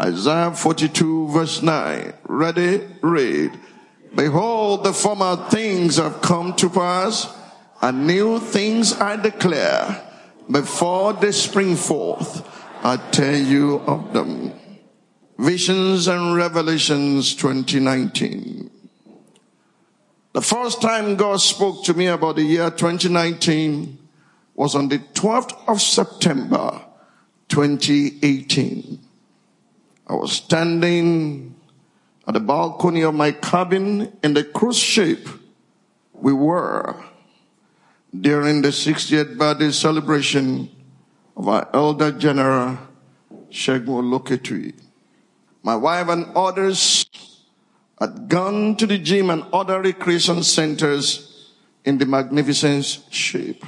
Isaiah 42 verse 9. Ready? Read. Behold, the former things have come to pass, and new things I declare. Before they spring forth, I tell you of them. Visions and Revelations 2019. The first time God spoke to me about the year 2019 was on the 12th of September 2018. I was standing at the balcony of my cabin in the cruise ship we were during the 60th birthday celebration of our elder general, Segun Oloketui. My wife and others had gone to the gym and other recreation centers in the magnificent ship.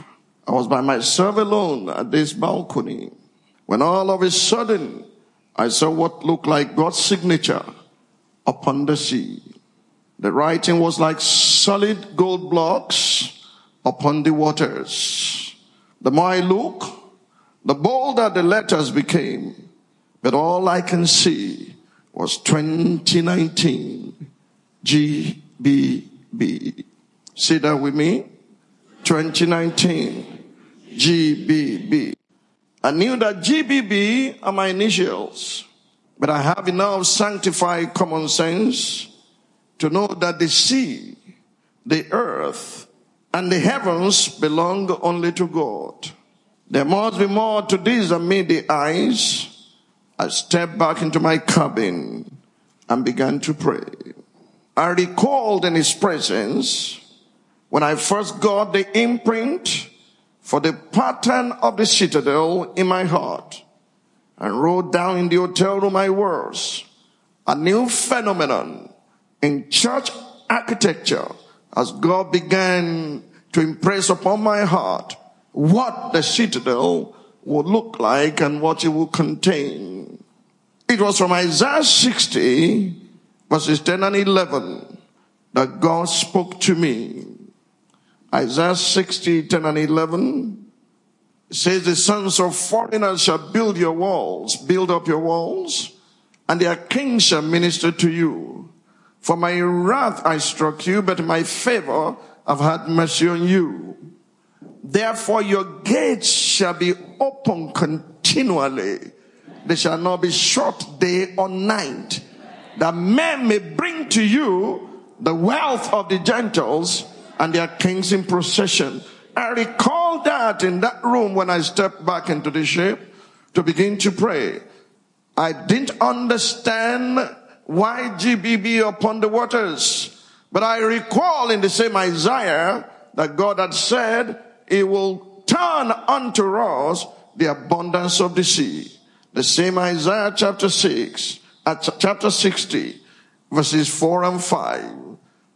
I was by myself alone at this balcony when all of a sudden I saw what looked like God's signature upon the sea. The writing was like solid gold blocks upon the waters. The more I look, the bolder the letters became. But all I can see was 2019 GBB. See that with me? 2019 GBB. I knew that GBB are my initials, but I have enough sanctified common sense to know that the sea, the earth, and the heavens belong only to God. There must be more to this than meet the eyes. I stepped back into my cabin and began to pray. I recalled in his presence when I first got the imprint for the pattern of the citadel in my heart and wrote down in the hotel room my words, a new phenomenon in church architecture as God began to impress upon my heart what the citadel would look like and what it would contain. It was from Isaiah 60 verses 10 and 11 that God spoke to me. Isaiah 60, 10 and 11 says the sons of foreigners shall build your walls, build up your walls, and their kings shall minister to you. For my wrath I struck you, but my favor I've had mercy on you. Therefore your gates shall be open continually. They shall not be shut day or night. That men may bring to you the wealth of the Gentiles and their kings in procession. I recall that in that room when I stepped back into the ship to begin to pray. I didn't understand why GBB upon the waters, but I recall in the same Isaiah that God had said, He will turn unto us the abundance of the sea. The same Isaiah chapter 6, uh, chapter 60, verses 4 and 5.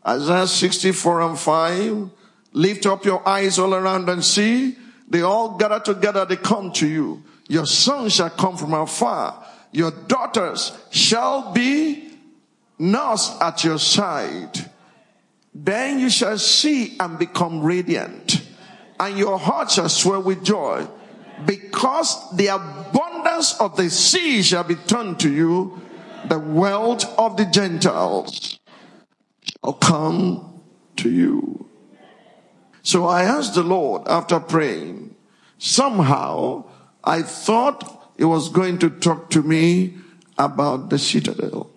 Isaiah 64 and 5. Lift up your eyes all around and see. They all gather together, they come to you. Your sons shall come from afar. Your daughters shall be nursed at your side. Then you shall see and become radiant, and your heart shall swell with joy, because the abundance of the sea shall be turned to you, the wealth of the Gentiles shall come to you. So I asked the Lord after praying, somehow I thought he was going to talk to me about the citadel.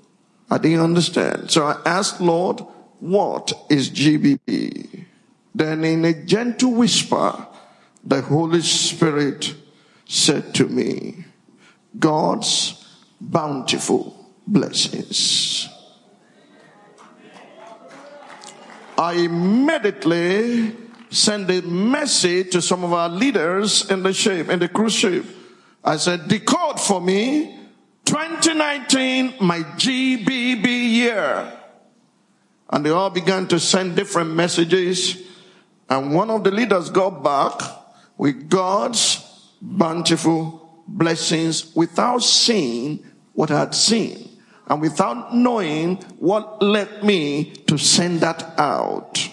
I didn't understand. So I asked Lord, what is GBB? Then in a gentle whisper, the Holy Spirit said to me, God's bountiful blessings. I immediately sent a message to some of our leaders in the ship, in the cruise ship. I said, decode for me 2019, my GBB year. And they all began to send different messages. And one of the leaders got back with God's bountiful blessings without seeing what I had seen and without knowing what led me to send that out.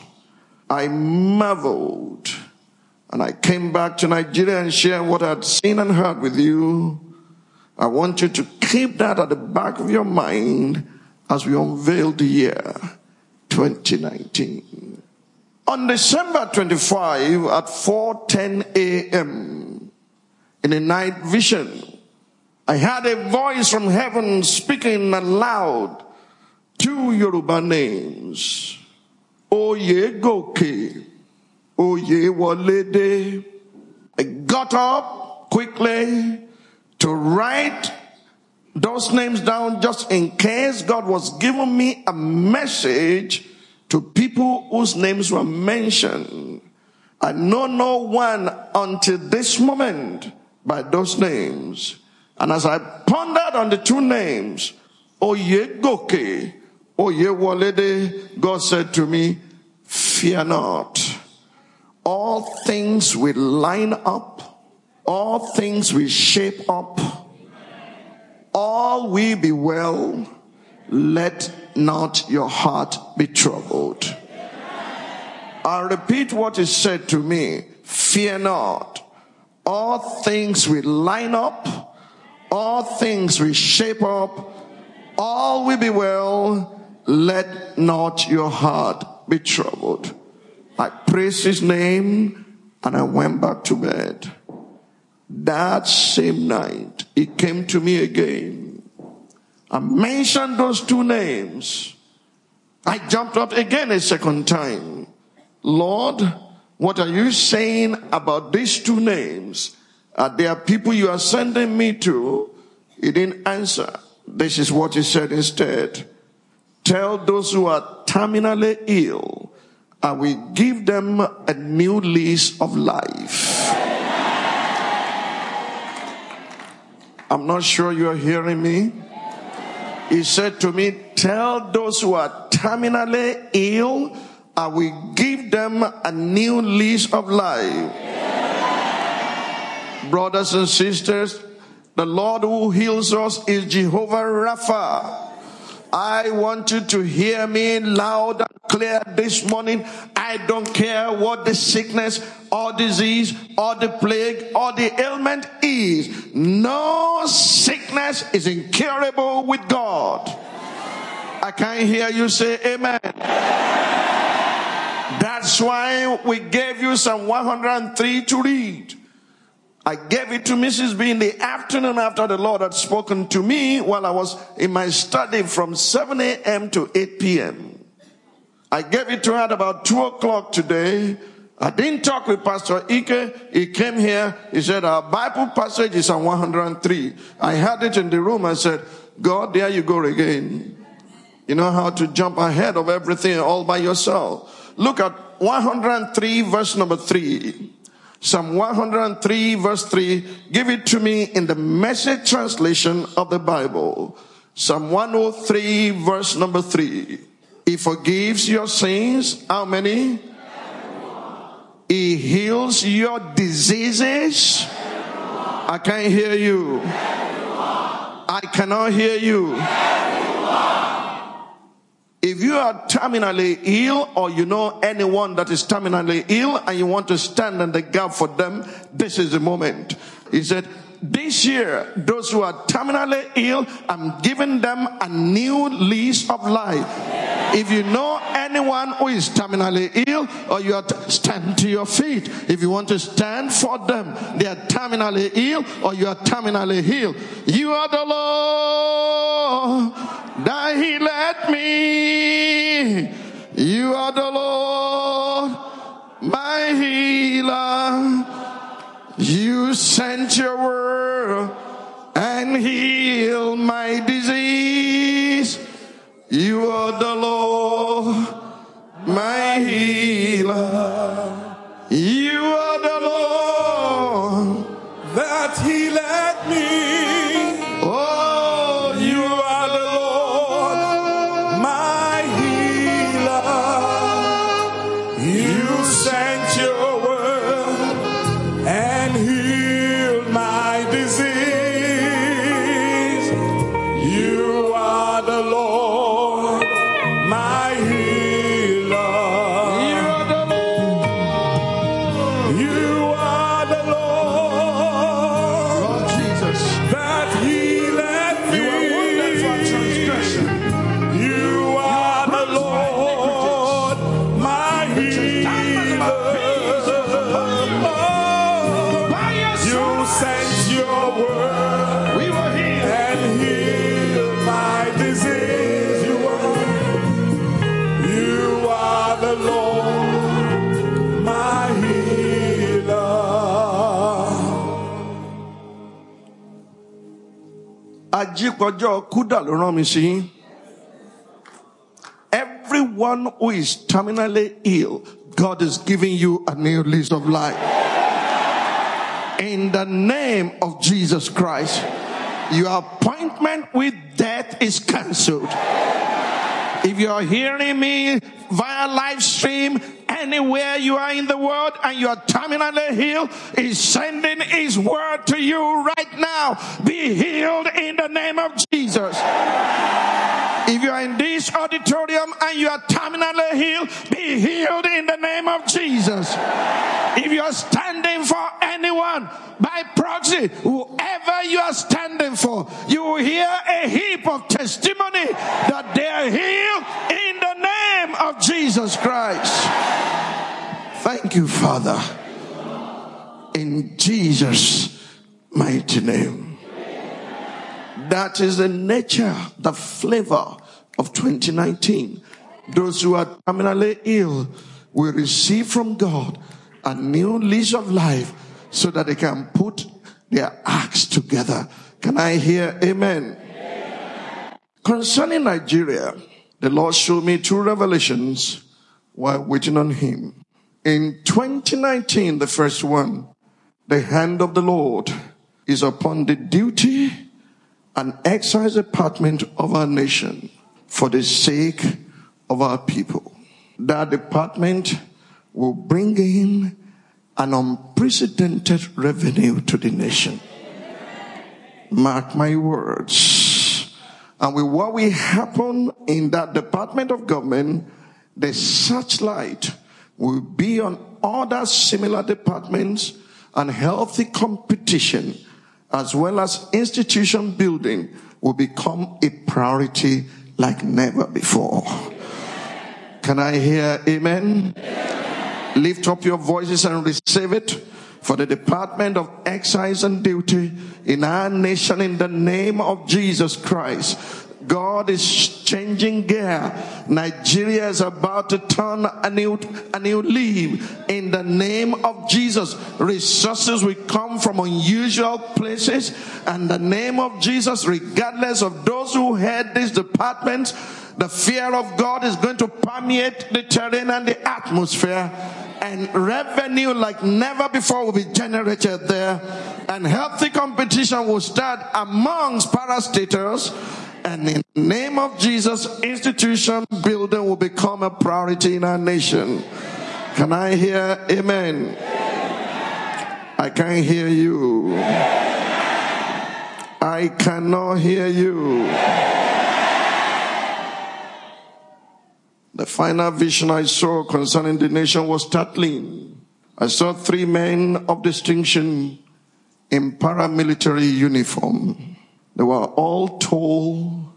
I marveled and I came back to Nigeria and shared what I'd seen and heard with you. I want you to keep that at the back of your mind as we unveil the year 2019. On December 25 at 4:10 a.m. in a night vision, I had a voice from heaven speaking aloud two Yoruba names. Oyegoke, Oye Walede. I got up quickly to write those names down just in case God was giving me a message to people whose names were mentioned. I know no one until this moment by those names. And as I pondered on the two names, Oyegoke, Oye Walede, God said to me, Fear not. All things will line up, all things will shape up, all will be well. Let not your heart be troubled. I repeat what is said to me. Fear not. All things will line up. All things will shape up. All will be well. Let not your heart be troubled. I praised his name and I went back to bed. That same night, he came to me again I mentioned those two names. I jumped up again a second time. Lord, what are you saying about these two names? Are there are people you are sending me to? He didn't answer. This is what he said instead. Tell those who are terminally ill, I will give them a new lease of life. I'm not sure you're hearing me. He said to me, Tell those who are terminally ill, I will give them a new lease of life. Brothers and sisters, the Lord who heals us is Jehovah Rapha. I want you to hear me loud and clear this morning. I don't care what the sickness or disease or the plague or the ailment is. No sickness is incurable with God. I can't hear you say amen. That's why we gave you Psalm 103 to read. I gave it to Mrs. B in the afternoon after the Lord had spoken to me while I was in my study from 7 a.m. to 8 p.m. I gave it to her at about 2 o'clock today. I didn't talk with Pastor Ike. He came here. He said, our Bible passage is on 103. I had it in the room. I said, God, there you go again. You know how to jump ahead of everything all by yourself. Look at 103 verse number 3. Psalm 103 verse 3. Give it to me in the message translation of the Bible. Psalm 103 verse number 3. He forgives your sins. How many? He heals your diseases. I can't hear you. I cannot hear you. If you are terminally ill or you know anyone that is terminally ill and you want to stand in the gap for them, this is the moment. He said, this year, those who are terminally ill, I'm giving them a new lease of life. If you know anyone who is terminally ill, or you are t- stand to your feet. If you want to stand for them, they are terminally ill, or you are terminally healed. You are the Lord that He led me. You are the Lord, my healer. You sent your word and healed my disease. You are the Lord, my healer. You are the Lord that he led me. Ajípọ̀jọ́ kúdà ló rán mi sí. Everyone who is terminally ill, God is giving you a new lease of life. In the name of Jesus Christ, your appointment with death is cancelled. If you are hearing me via live stream, anywhere you are in the world and you are terminally healed, He's sending His word to you right now. Be healed in the name of Jesus. If you are in this auditorium and you are terminally healed, be healed in the name of Jesus. If you are standing for anyone by proxy, whoever you are standing for, you will hear a heap of testimony that they are healed in the name of Jesus Christ. Thank you, Father. In Jesus' mighty name. That is the nature, the flavor of 2019. Those who are terminally ill will receive from God a new lease of life so that they can put their acts together. Can I hear amen? Concerning Nigeria, the Lord showed me two revelations while waiting on Him. In 2019, the first one, the hand of the Lord is upon the duty and excise department of our nation for the sake of our people. That department will bring in an unprecedented revenue to the nation. Mark my words. And with what will happen in that department of government, the searchlight will be on other similar departments and healthy competition as well as institution building will become a priority like never before. Can I hear amen? Lift up your voices and receive it for the Department of Excise and Duty in our nation in the name of Jesus Christ. God is changing gear. Nigeria is about to turn a new, a new leaf in the name of Jesus. Resources will come from unusual places and the name of Jesus, regardless of those who head these departments, the fear of God is going to permeate the terrain and the atmosphere and revenue like never before will be generated there and healthy competition will start amongst parastatals and in the name of Jesus, institution building will become a priority in our nation. Can I hear amen? I can't hear you. I cannot hear you. The final vision I saw concerning the nation was startling. I saw three men of distinction in paramilitary uniform. They were all tall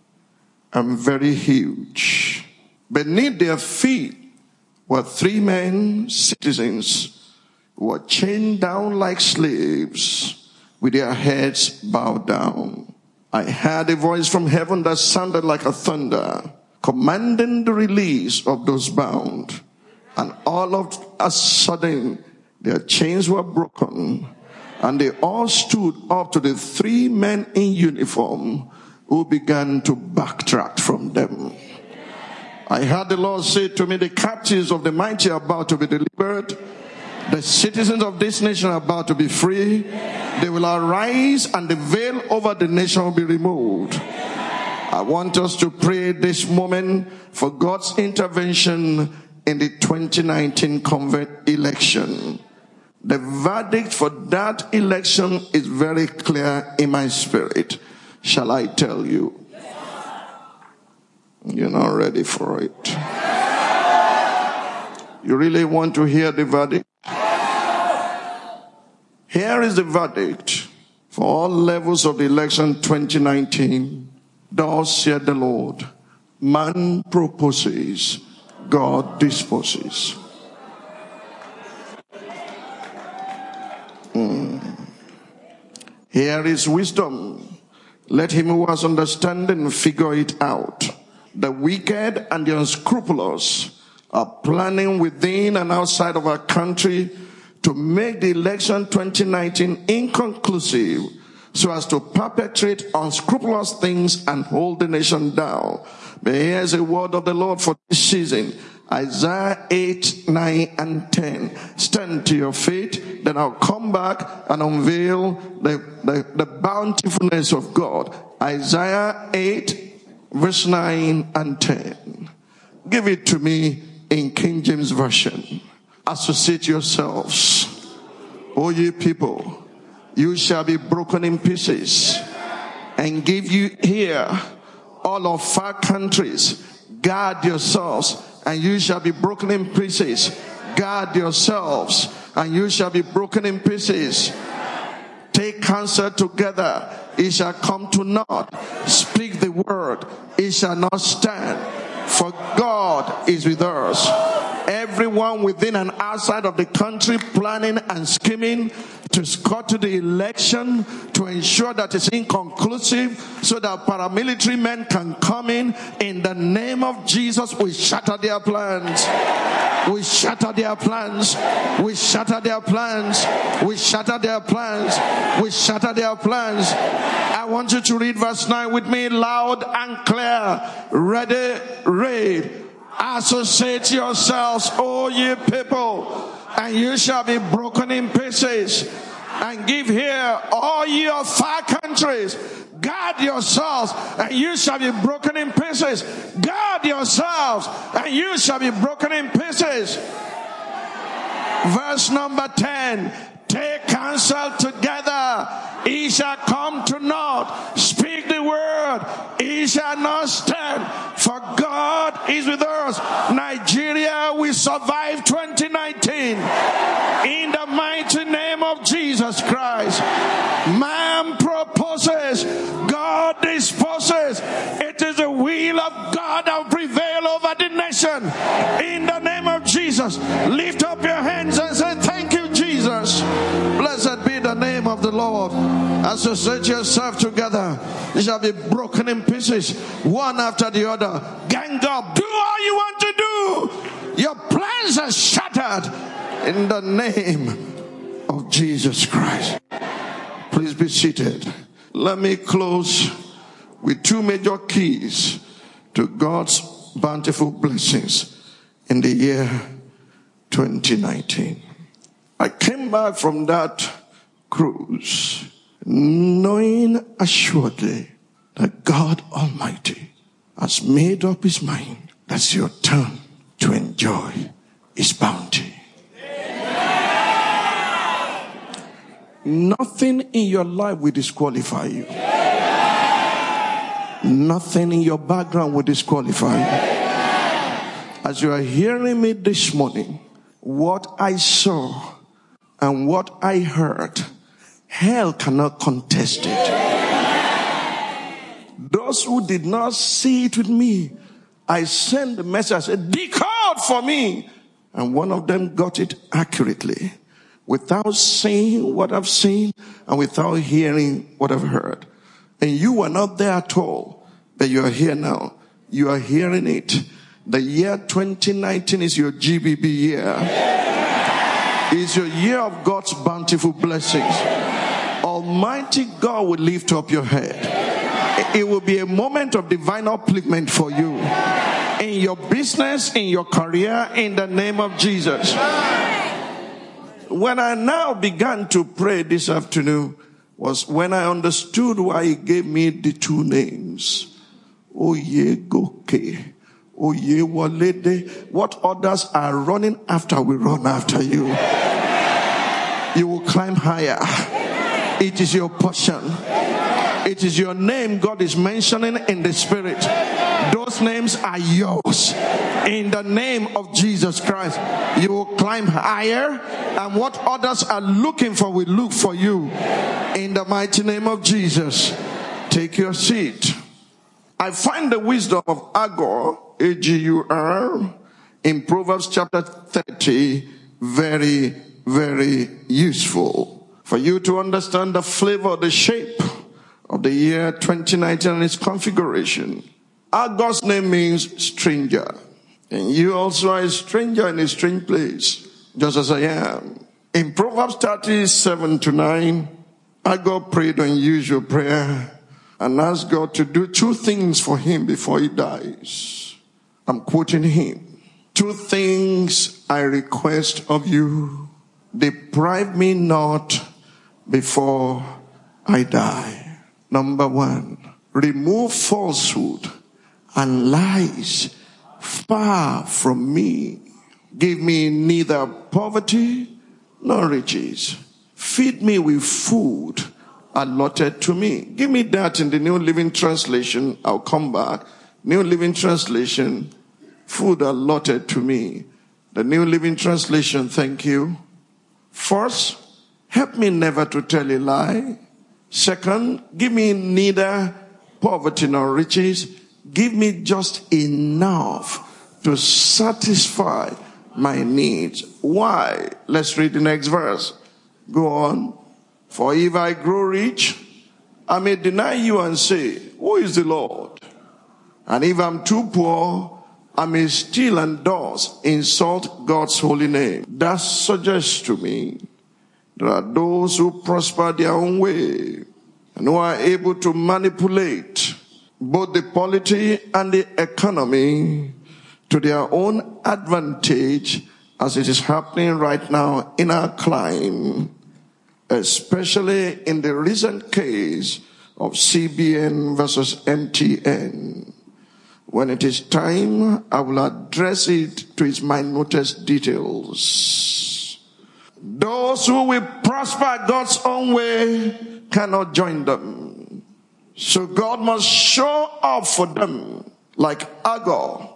and very huge. Beneath their feet were three men, citizens, who were chained down like slaves with their heads bowed down. I heard a voice from heaven that sounded like a thunder, commanding the release of those bound. And all of a sudden, their chains were broken, and they all stood up to the three men in uniform who began to backtrack from them. I heard the Lord say to me, the captives of the mighty are about to be delivered. The citizens of this nation are about to be free. They will arise and the veil over the nation will be removed. I want us to pray this moment for God's intervention in the 2019 convent election. The verdict for that election is very clear in my spirit. Shall I tell you? You're not ready for it. You really want to hear the verdict? Here is the verdict for all levels of the election 2019. Thus said the Lord, man proposes, God disposes. Mm. Here is wisdom. Let him who has understanding figure it out. The wicked and the unscrupulous are planning within and outside of our country to make the election 2019 inconclusive so as to perpetrate unscrupulous things and hold the nation down. But here's a word of the Lord for this season. Isaiah 8, 9, and 10. Stand to your feet, then I'll come back and unveil the, the, the bountifulness of God. Isaiah 8, verse 9 and 10. Give it to me in King James Version associate yourselves. O ye people, you shall be broken in pieces and give you here all of far countries. Guard yourselves and you shall be broken in pieces. Guard yourselves and you shall be broken in pieces. Take counsel together. It shall come to naught. Speak the word. It shall not stand. For God is with us everyone within and outside of the country planning and scheming to to the election to ensure that it's inconclusive so that paramilitary men can come in. In the name of Jesus we shatter their plans. We shatter their plans. We shatter their plans. We shatter their plans. We shatter their plans. I want you to read verse 9 with me loud and clear. Ready read Associate yourselves, O ye people, and you shall be broken in pieces. And give here all your far countries. Guard yourselves, and you shall be broken in pieces. Guard yourselves, and you shall be broken in pieces. Verse number 10 Take counsel together, he shall come to naught. Speak the word, he shall not stand. For God is with us. Nigeria will survive 2019 in the mighty name of Jesus Christ. Man proposes, God disposes. It is the will of God that will prevail over the nation. In the name of Jesus, lift up your hands and say, Thank you, Jesus. Blessed be the name of the Lord. Associate yourself together. You shall be broken in pieces, one after the other. Gang up. Do all you want to do. Your plans are shattered in the name of Jesus Christ. Please be seated. Let me close with two major keys to God's bountiful blessings in the year 2019. I came back from that cruise knowing assuredly that God Almighty has made up his mind that's your turn to enjoy his bounty. Nothing in your life will disqualify you. Nothing in your background will disqualify you. As you are hearing me this morning, what I saw and what I heard, hell cannot contest it. Those who did not see it with me I sent the message, I said, decode for me. And one of them got it accurately without seeing what I've seen and without hearing what I've heard. And you were not there at all, but you are here now. You are hearing it. The year 2019 is your GBB year. It's your year of God's bountiful blessings. Almighty God will lift up your head. It will be a moment of divine upliftment for you in your business, in your career, in the name of Jesus. When I now began to pray this afternoon was when I understood why he gave me the two names. Oyegoke. Oyewalede. What others are running after, we run after you. You will climb higher. It is your portion. It is your name God is mentioning in the spirit. Those names are yours. In the name of Jesus Christ, you will climb higher, and what others are looking for will look for you. In the mighty name of Jesus, take your seat. I find the wisdom of Agur, A G U R, in Proverbs chapter 30 very, very useful for you to understand the flavor, the shape of the year 2019 and its configuration. Agur's name means stranger. And you also are a stranger in a strange place, just as I am. In Proverbs 37 to 9, Agur prayed unusual prayer and asked God to do two things for him before he dies. I'm quoting him. Two things I request of you. Deprive me not before I die. Number one, remove falsehood and lies far from me. Give me neither poverty nor riches. Feed me with food allotted to me. Give me that in the New Living Translation. I'll come back. New Living Translation. Food allotted to me. The New Living Translation. Thank you. First, help me never to tell a lie. Second, give me neither poverty nor riches Give me just enough to satisfy my needs. Why? Let's read the next verse. Go on. For if I grow rich, I may deny you and say, Who is the Lord? And if I'm too poor, I may steal and thus insult God's holy name. That suggests to me there are those who prosper their own way and who are able to manipulate both the polity and the economy to their own advantage as it is happening right now in our clime, especially in the recent case of CBN versus MTN. When it is time, I will address it to its minutest details. Those who will prosper God's own way cannot join them. So God must show up for them like Agur,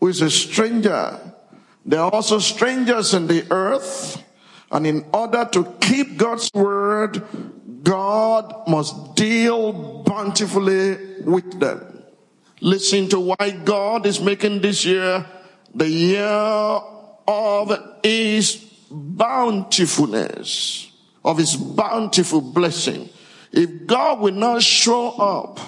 who is a stranger. They are also strangers in the earth. And in order to keep God's word, God must deal bountifully with them. Listen to why God is making this year the year of his bountifulness, of his bountiful blessing. If God will not show up,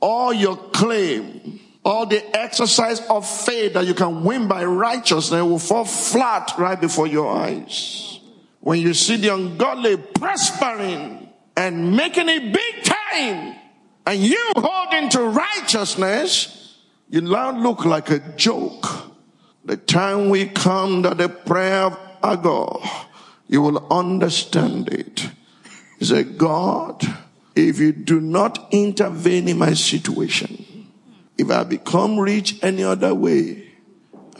all your claim, all the exercise of faith that you can win by righteousness will fall flat right before your eyes. When you see the ungodly prospering and making it big time, and you holding to righteousness, you now look like a joke. The time we come that the prayer of Agur, you will understand it. He said, God, if you do not intervene in my situation, if I become rich any other way,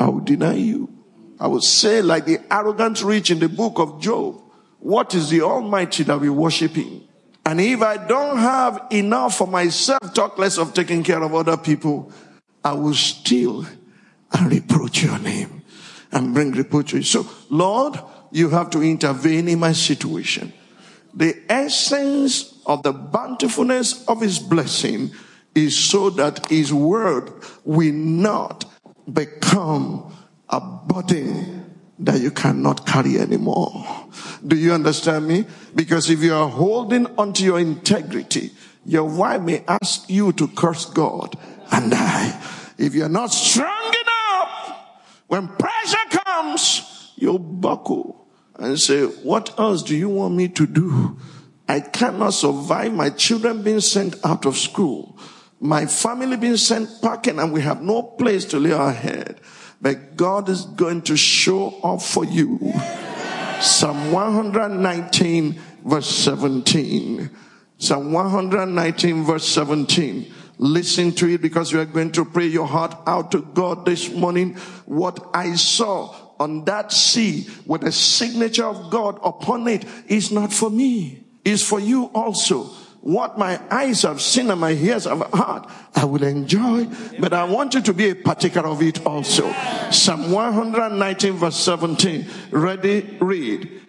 I will deny you. I will say, like the arrogant rich in the book of Job, what is the Almighty that we worship Him? And if I don't have enough for myself, talk less of taking care of other people, I will steal and reproach your name and bring reproach to you. So, Lord, you have to intervene in my situation. The essence of the bountifulness of his blessing is so that his word will not become a burden that you cannot carry anymore. Do you understand me? Because if you are holding onto your integrity, your wife may ask you to curse God and die. If you're not strong enough, when pressure comes, you'll buckle and say, what else do you want me to do? I cannot survive my children being sent out of school, my family being sent packing and we have no place to lay our head. But God is going to show up for you. Psalm 119 verse 17. Psalm 119 verse 17. Listen to it because you are going to pray your heart out to God this morning. What I saw on that sea with the signature of God upon it is not for me. It's for you also what my eyes have seen and my ears have heard, I will enjoy, but I want you to be a partaker of it also. Psalm 119 verse 17. Ready? Read.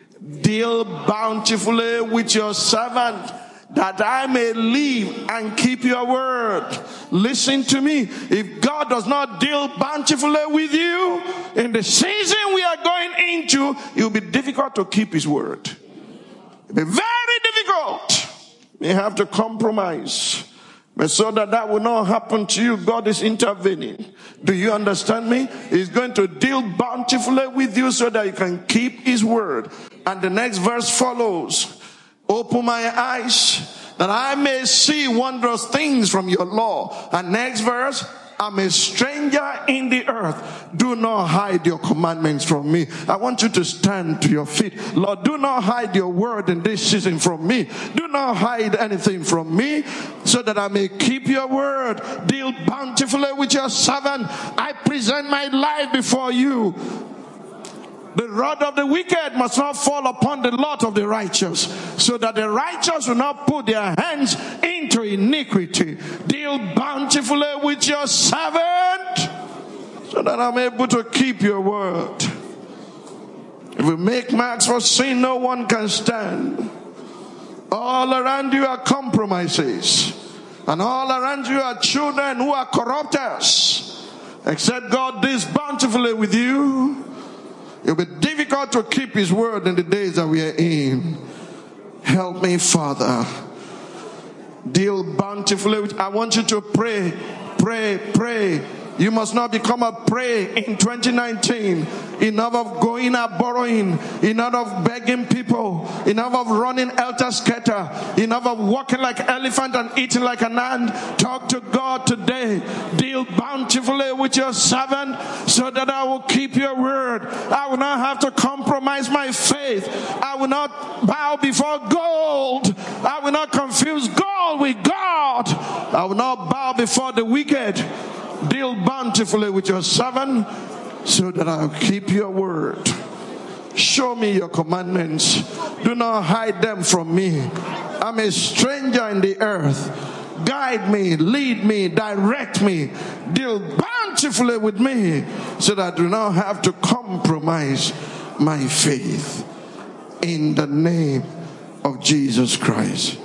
Deal bountifully with your servant that I may live and keep your word. Listen to me. If God does not deal bountifully with you in the season we are going into, it will be difficult to keep his word. It'll be very difficult may have to compromise. But so that that will not happen to you, God is intervening. Do you understand me? He's going to deal bountifully with you so that you can keep His word. And the next verse follows. Open my eyes that I may see wondrous things from your law. And next verse, I'm a stranger in the earth. Do not hide your commandments from me. I want you to stand to your feet. Lord, do not hide your word in this season from me. Do not hide anything from me so that I may keep your word. Deal bountifully with your servant. I present my life before you. The rod of the wicked must not fall upon the lot of the righteous, so that the righteous will not put their hands into iniquity. Deal bountifully with your servant, so that I'm able to keep your word. If we make marks for sin, no one can stand. All around you are compromises, and all around you are children who are corrupters. Except God deals bountifully with you It'll be difficult to keep His word in the days that we are in. Help me, Father. Deal bountifully with, I want you to pray, pray, pray you must not become a prey in 2019. Enough of going out borrowing. Enough of begging people. Enough of running elter skelter. Enough of walking like elephant and eating like an ant. Talk to God today. Deal bountifully with your servant so that I will keep your word. I will not have to compromise my faith. I will not bow before gold. I will not confuse gold with God. I will not bow before the wicked. Deal bountifully with your servant so that I'll keep your word. Show me your commandments. Do not hide them from me. I'm a stranger in the earth. Guide me, lead me, direct me. Deal bountifully with me so that I do not have to compromise my faith. In the name of Jesus Christ.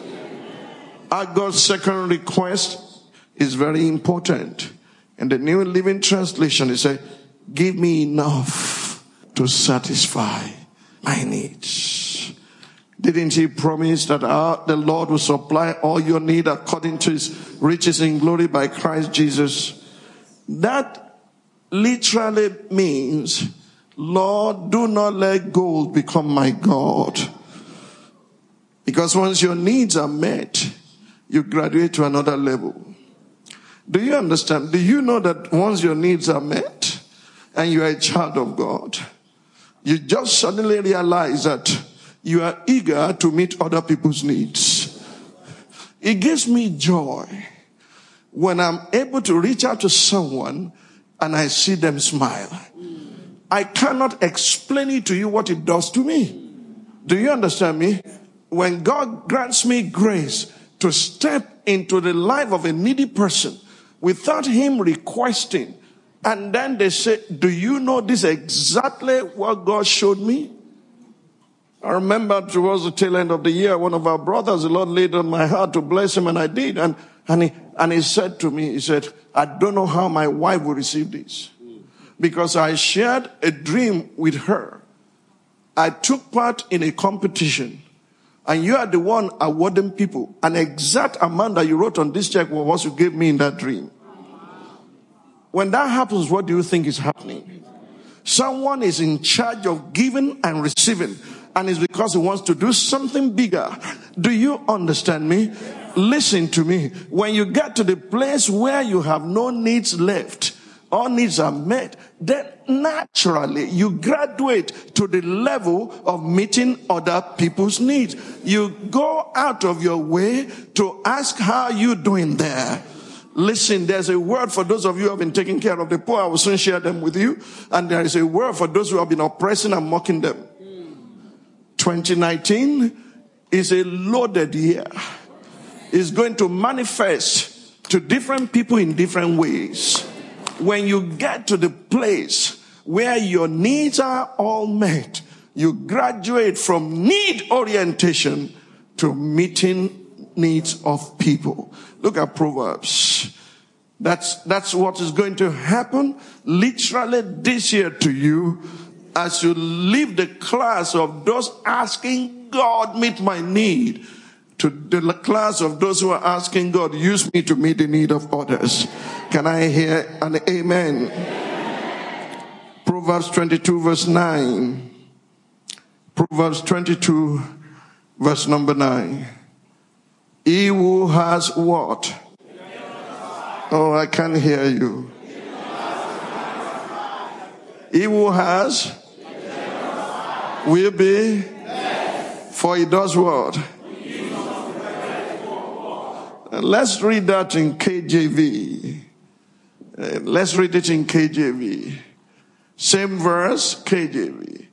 Our God's second request is very important. In the New Living Translation, it said, give me enough to satisfy my needs. Didn't he promise that our, the Lord will supply all your need according to his riches in glory by Christ Jesus? That literally means, Lord, do not let gold become my God. Because once your needs are met, you graduate to another level. Do you understand? Do you know that once your needs are met and you are a child of God, you just suddenly realize that you are eager to meet other people's needs. It gives me joy when I'm able to reach out to someone and I see them smile. I cannot explain it to you what it does to me. Do you understand me? When God grants me grace to step into the life of a needy person without him requesting. And then they say, Do you know this exactly what God showed me? I remember towards the tail end of the year, one of our brothers, the Lord laid on my heart to bless him, and I did. And And he, and he said to me, he said, I don't know how my wife will receive this. Because I shared a dream with her. I took part in a competition. And you are the one awarding people. An exact amount that you wrote on this check was what you gave me in that dream. When that happens, what do you think is happening? Someone is in charge of giving and receiving, and it's because he wants to do something bigger. Do you understand me? Listen to me. When you get to the place where you have no needs left, all needs are met, then naturally you graduate to the level of meeting other people's needs. You go out of your way to ask how you doing there. Listen, there's a word for those of you who have been taking care of the poor. I will soon share them with you. And there is a word for those who have been oppressing and mocking them. 2019 is a loaded year. It's going to manifest to different people in different ways. When you get to the place where your needs are all met, you graduate from need orientation to meeting needs of people. Look at Proverbs. That's, that's what is going to happen literally this year to you as you leave the class of those asking God meet my need to the class of those who are asking God use me to meet the need of others. Can I hear an amen? amen. Proverbs 22 verse 9. Proverbs 22 verse number 9. He who has what? Oh, I can't hear you. He who has will be, for he does what? Let's read that in KJV. Uh, let's read it in KJV. Same verse, KJV.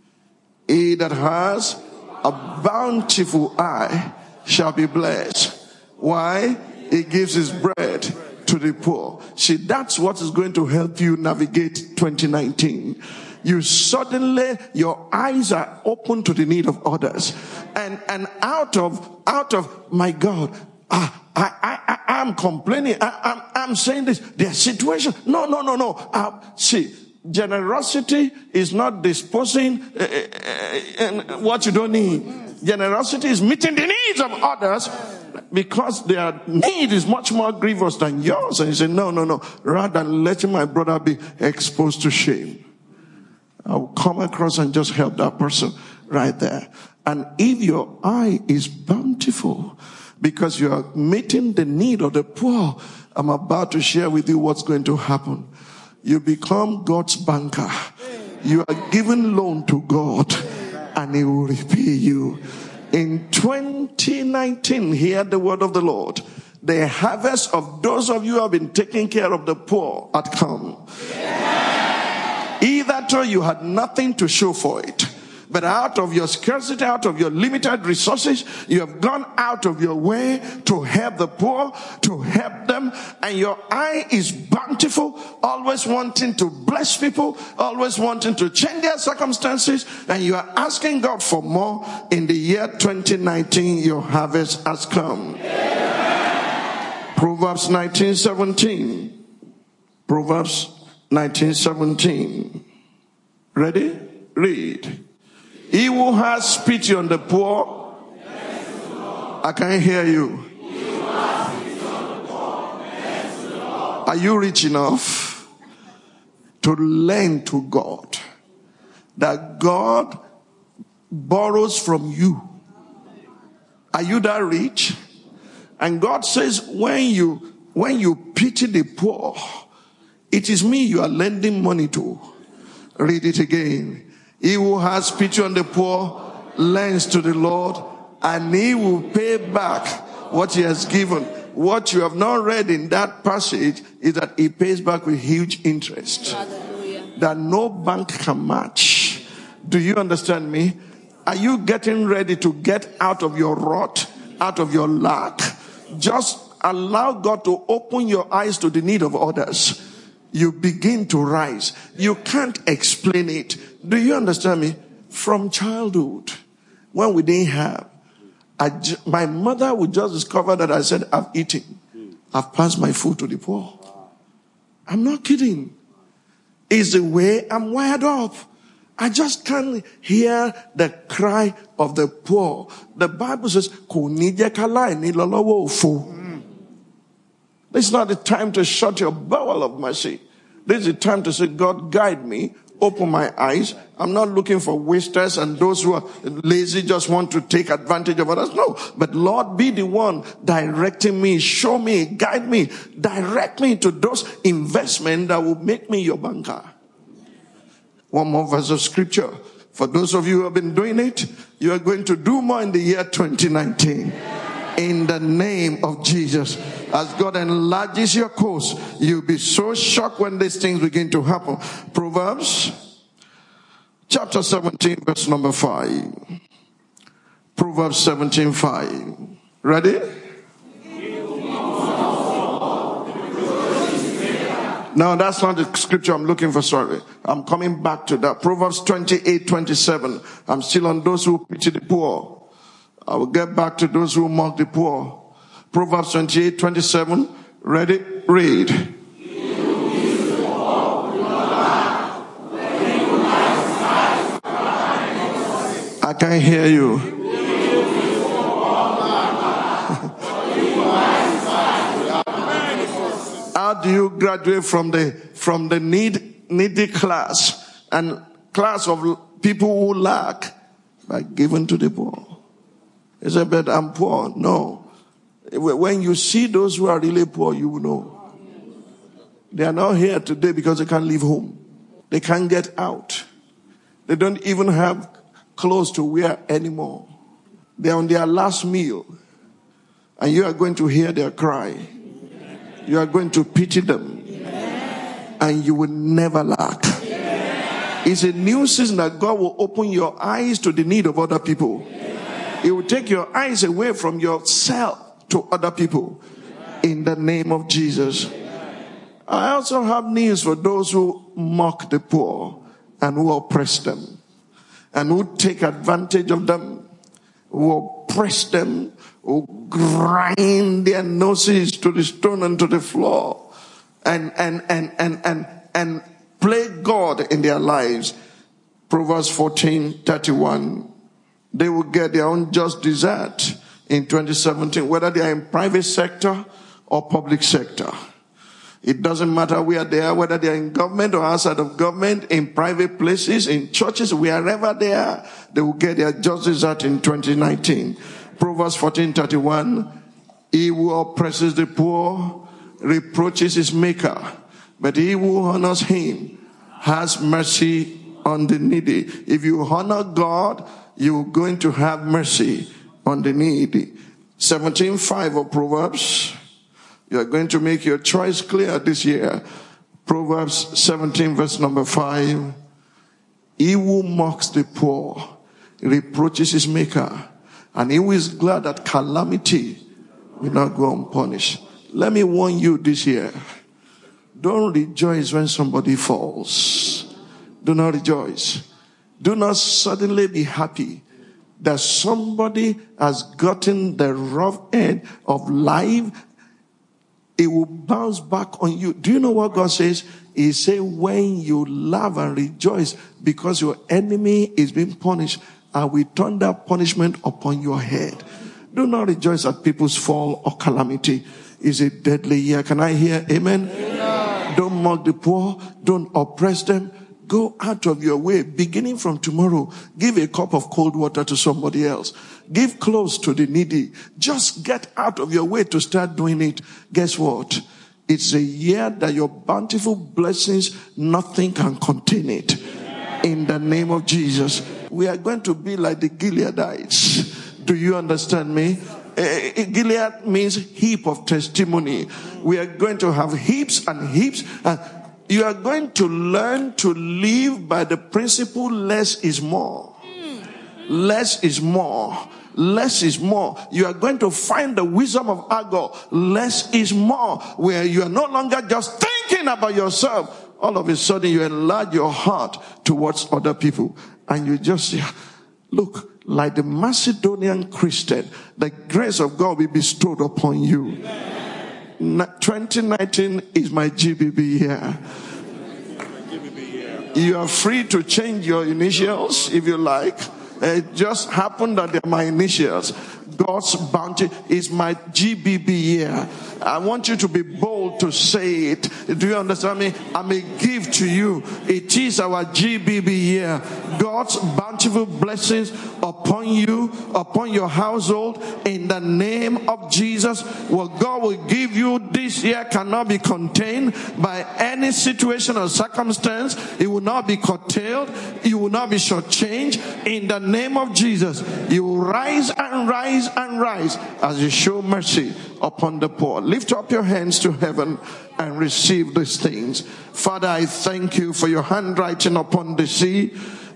He that has a bountiful eye shall be blessed. Why? He gives his bread to the poor. See, that's what is going to help you navigate 2019. You suddenly, your eyes are open to the need of others. And, and out of, out of, my God, I, I, I, I'm complaining. I, I'm, I'm saying this. Their situation. No, no, no, no. Uh, see, generosity is not disposing uh, uh, uh, what you don't need. Generosity is meeting the needs of others because their need is much more grievous than yours. And you say, no, no, no. Rather than letting my brother be exposed to shame, I'll come across and just help that person right there. And if your eye is bountiful because you are meeting the need of the poor, I'm about to share with you what's going to happen. You become God's banker. You are giving loan to God and he will repay you. In 2019, hear the word of the Lord. The harvest of those of you who have been taking care of the poor had come. Yeah. Either you had nothing to show for it but out of your scarcity, out of your limited resources, you have gone out of your way to help the poor, to help them, and your eye is bountiful, always wanting to bless people, always wanting to change their circumstances, and you are asking God for more. In the year 2019, your harvest has come. Yeah. Proverbs 19:17. Proverbs 19:17. Ready? Read. He who has pity on the poor, I can't hear you. Are you rich enough to lend to God that God borrows from you? Are you that rich? And God says, when you, when you pity the poor, it is me you are lending money to. Read it again. He who has pity on the poor lends to the Lord and he will pay back what he has given. What you have not read in that passage is that he pays back with huge interest Hallelujah. that no bank can match. Do you understand me? Are you getting ready to get out of your rot, out of your lack? Just allow God to open your eyes to the need of others you begin to rise. You can't explain it. Do you understand me? From childhood, when we didn't have, my mother would just discover that I said, I've eaten. I've passed my food to the poor. I'm not kidding. It's the way I'm wired up. I just can't hear the cry of the poor. The Bible says, This is not the time to shut your bowel of mercy. This is the time to say, God, guide me open my eyes. I'm not looking for wasters and those who are lazy just want to take advantage of others. No, but Lord, be the one directing me, show me, guide me, direct me to those investments that will make me your banker. One more verse of scripture. For those of you who have been doing it, you are going to do more in the year 2019. In the name of Jesus. As God enlarges your course, you'll be so shocked when these things begin to happen. Proverbs chapter 17, verse number 5. Proverbs 17, 5. Ready? No, that's not the scripture I'm looking for. Sorry. I'm coming back to that. Proverbs 28, 27. I'm still on those who pity the poor. I will get back to those who mock the poor. Proverbs 28, 27. Ready? Read. I can't hear you. How do you graduate from the from the need, needy class and class of people who lack by giving to the poor? He said, but I'm poor. No. When you see those who are really poor, you will know. They are not here today because they can't leave home. They can't get out. They don't even have clothes to wear anymore. They're on their last meal. And you are going to hear their cry. You are going to pity them. And you will never lack. It's a new season that God will open your eyes to the need of other people. It will take your eyes away from yourself to other people in the name of Jesus. I also have news for those who mock the poor and who oppress them and who take advantage of them, who oppress them, who grind their noses to the stone and to the floor and, and, and, and, and, and play God in their lives. Proverbs 14, 31. They will get their own just desert in 2017, whether they are in private sector or public sector. It doesn't matter where they are, whether they are in government or outside of government, in private places, in churches, wherever they are, they will get their just desert in 2019. Proverbs 14:31. He who oppresses the poor reproaches his maker, but he who honors him has mercy on the needy. If you honor God, you're going to have mercy on the needy. 17.5 of Proverbs. You are going to make your choice clear this year. Proverbs 17 verse number 5. He who mocks the poor reproaches his maker, and he who is glad that calamity will not go unpunished. Let me warn you this year. Don't rejoice when somebody falls. Do not rejoice. Do not suddenly be happy that somebody has gotten the rough end of life, it will bounce back on you. Do you know what God says? He said, when you laugh and rejoice because your enemy is being punished, I will turn that punishment upon your head. Do not rejoice at people's fall or calamity. Is it deadly year. Can I hear amen? amen? Don't mock the poor. Don't oppress them. Go out of your way, beginning from tomorrow. Give a cup of cold water to somebody else. Give clothes to the needy. Just get out of your way to start doing it. Guess what? It's a year that your bountiful blessings, nothing can contain it. In the name of Jesus. We are going to be like the Gileadites. Do you understand me? Eh, eh, Gilead means heap of testimony. We are going to have heaps and heaps. And you are going to learn to live by the principle less is more. Less is more. Less is more. You are going to find the wisdom of Agur. Less is more. Where you are no longer just thinking about yourself. All of a sudden you enlarge your heart towards other people. And you just look, like the Macedonian Christian, the grace of God will be bestowed upon you. 2019 is my GBB year. You are free to change your initials if you like. It just happened that they're my initials. God's bounty is my GBB year. I want you to be bold to say it. Do you understand me? I may give to you. It is our GBB year. God's bountiful blessings upon you, upon your household, in the name of Jesus. What God will give you this year cannot be contained by any situation or circumstance. It will not be curtailed. You will not be shortchanged. In the name of Jesus, you will rise and rise and rise as you show mercy upon the poor. Lift up your hands to heaven and receive these things. Father, I thank you for your handwriting upon the sea.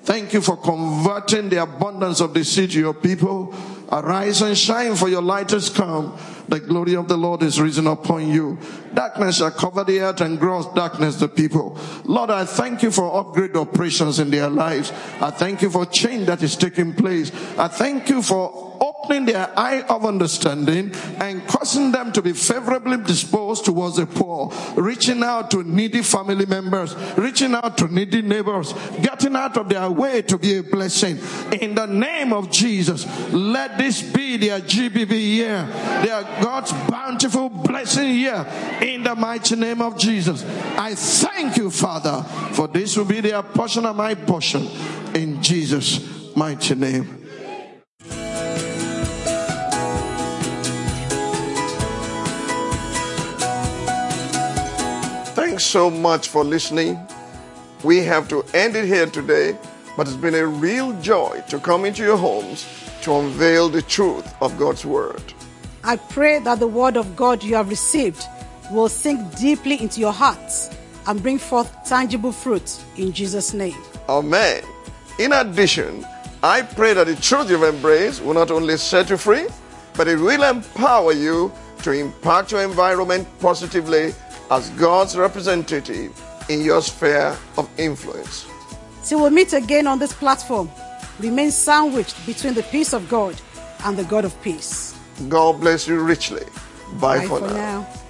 Thank you for converting the abundance of the sea to your people. Arise and shine for your light has come. The glory of the Lord is risen upon you. Darkness shall cover the earth and gross darkness the people. Lord, I thank you for upgrade operations in their lives. I thank you for change that is taking place. I thank you for opening their eye of understanding and causing them to be favorably disposed towards the poor, reaching out to needy family members, reaching out to needy neighbors, getting out of their way to be a blessing. In the name of Jesus, let this be their GBB year, their God's bountiful blessing here In the mighty name of Jesus, I thank you, Father, for this will be their portion of my portion. In Jesus' mighty name. Thanks so much for listening. We have to end it here today, but it's been a real joy to come into your homes to unveil the truth of God's Word. I pray that the Word of God you have received will sink deeply into your hearts and bring forth tangible fruit in Jesus' name. Amen. In addition, I pray that the truth you've embraced will not only set you free, but it will empower you to impact your environment positively as God's representative in your sphere of influence. Till we meet again on this platform, remain sandwiched between the peace of God and the God of peace. God bless you richly. Bye, Bye for, for now. now.